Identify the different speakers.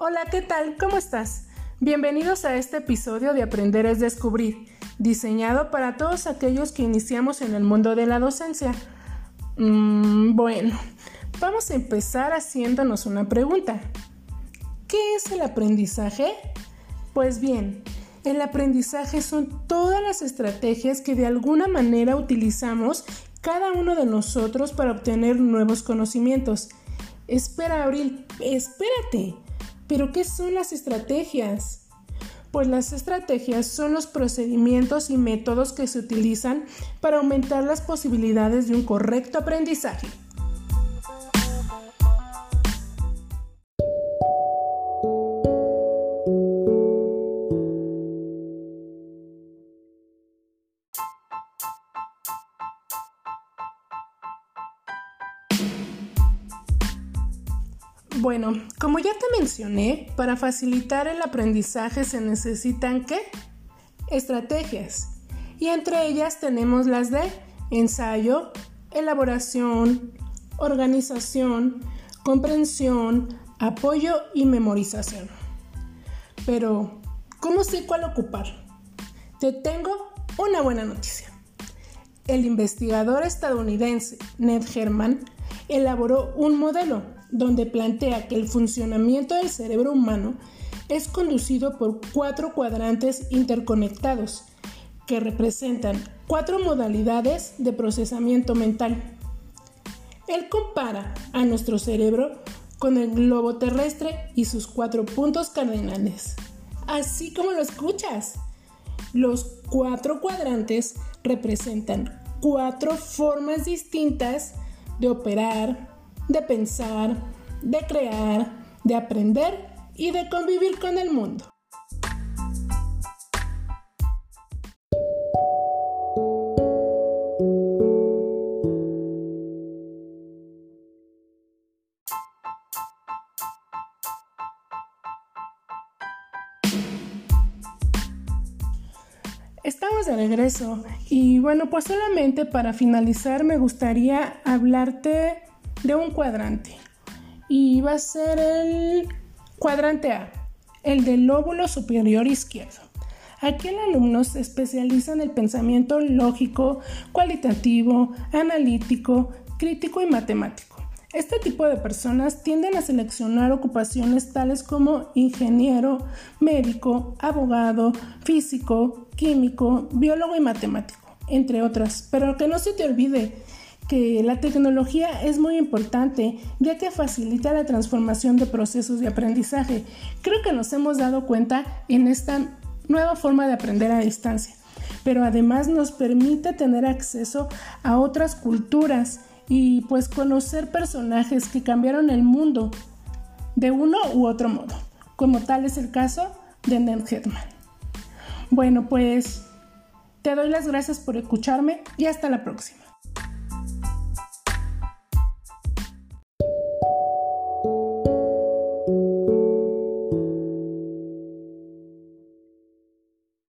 Speaker 1: Hola, ¿qué tal? ¿Cómo estás? Bienvenidos a este episodio de Aprender es Descubrir, diseñado para todos aquellos que iniciamos en el mundo de la docencia. Mm, bueno, vamos a empezar haciéndonos una pregunta. ¿Qué es el aprendizaje? Pues bien, el aprendizaje son todas las estrategias que de alguna manera utilizamos cada uno de nosotros para obtener nuevos conocimientos. Espera, Abril, espérate. ¿Pero qué son las estrategias? Pues las estrategias son los procedimientos y métodos que se utilizan para aumentar las posibilidades de un correcto aprendizaje. Bueno, como ya te mencioné, para facilitar el aprendizaje se necesitan ¿qué? Estrategias. Y entre ellas tenemos las de ensayo, elaboración, organización, comprensión, apoyo y memorización. Pero, ¿cómo sé cuál ocupar? Te tengo una buena noticia. El investigador estadounidense Ned Herman elaboró un modelo donde plantea que el funcionamiento del cerebro humano es conducido por cuatro cuadrantes interconectados que representan cuatro modalidades de procesamiento mental. Él compara a nuestro cerebro con el globo terrestre y sus cuatro puntos cardinales. Así como lo escuchas, los cuatro cuadrantes representan cuatro formas distintas de operar, de pensar, de crear, de aprender y de convivir con el mundo. Estamos de regreso y bueno, pues solamente para finalizar me gustaría hablarte de un cuadrante. Y va a ser el cuadrante A, el del lóbulo superior izquierdo. Aquí el alumno se especializa en el pensamiento lógico, cualitativo, analítico, crítico y matemático. Este tipo de personas tienden a seleccionar ocupaciones tales como ingeniero, médico, abogado, físico, químico, biólogo y matemático, entre otras. Pero que no se te olvide que la tecnología es muy importante ya que facilita la transformación de procesos de aprendizaje. Creo que nos hemos dado cuenta en esta nueva forma de aprender a distancia, pero además nos permite tener acceso a otras culturas y pues conocer personajes que cambiaron el mundo de uno u otro modo, como tal es el caso de Ned Hedman. Bueno, pues te doy las gracias por escucharme y hasta la próxima.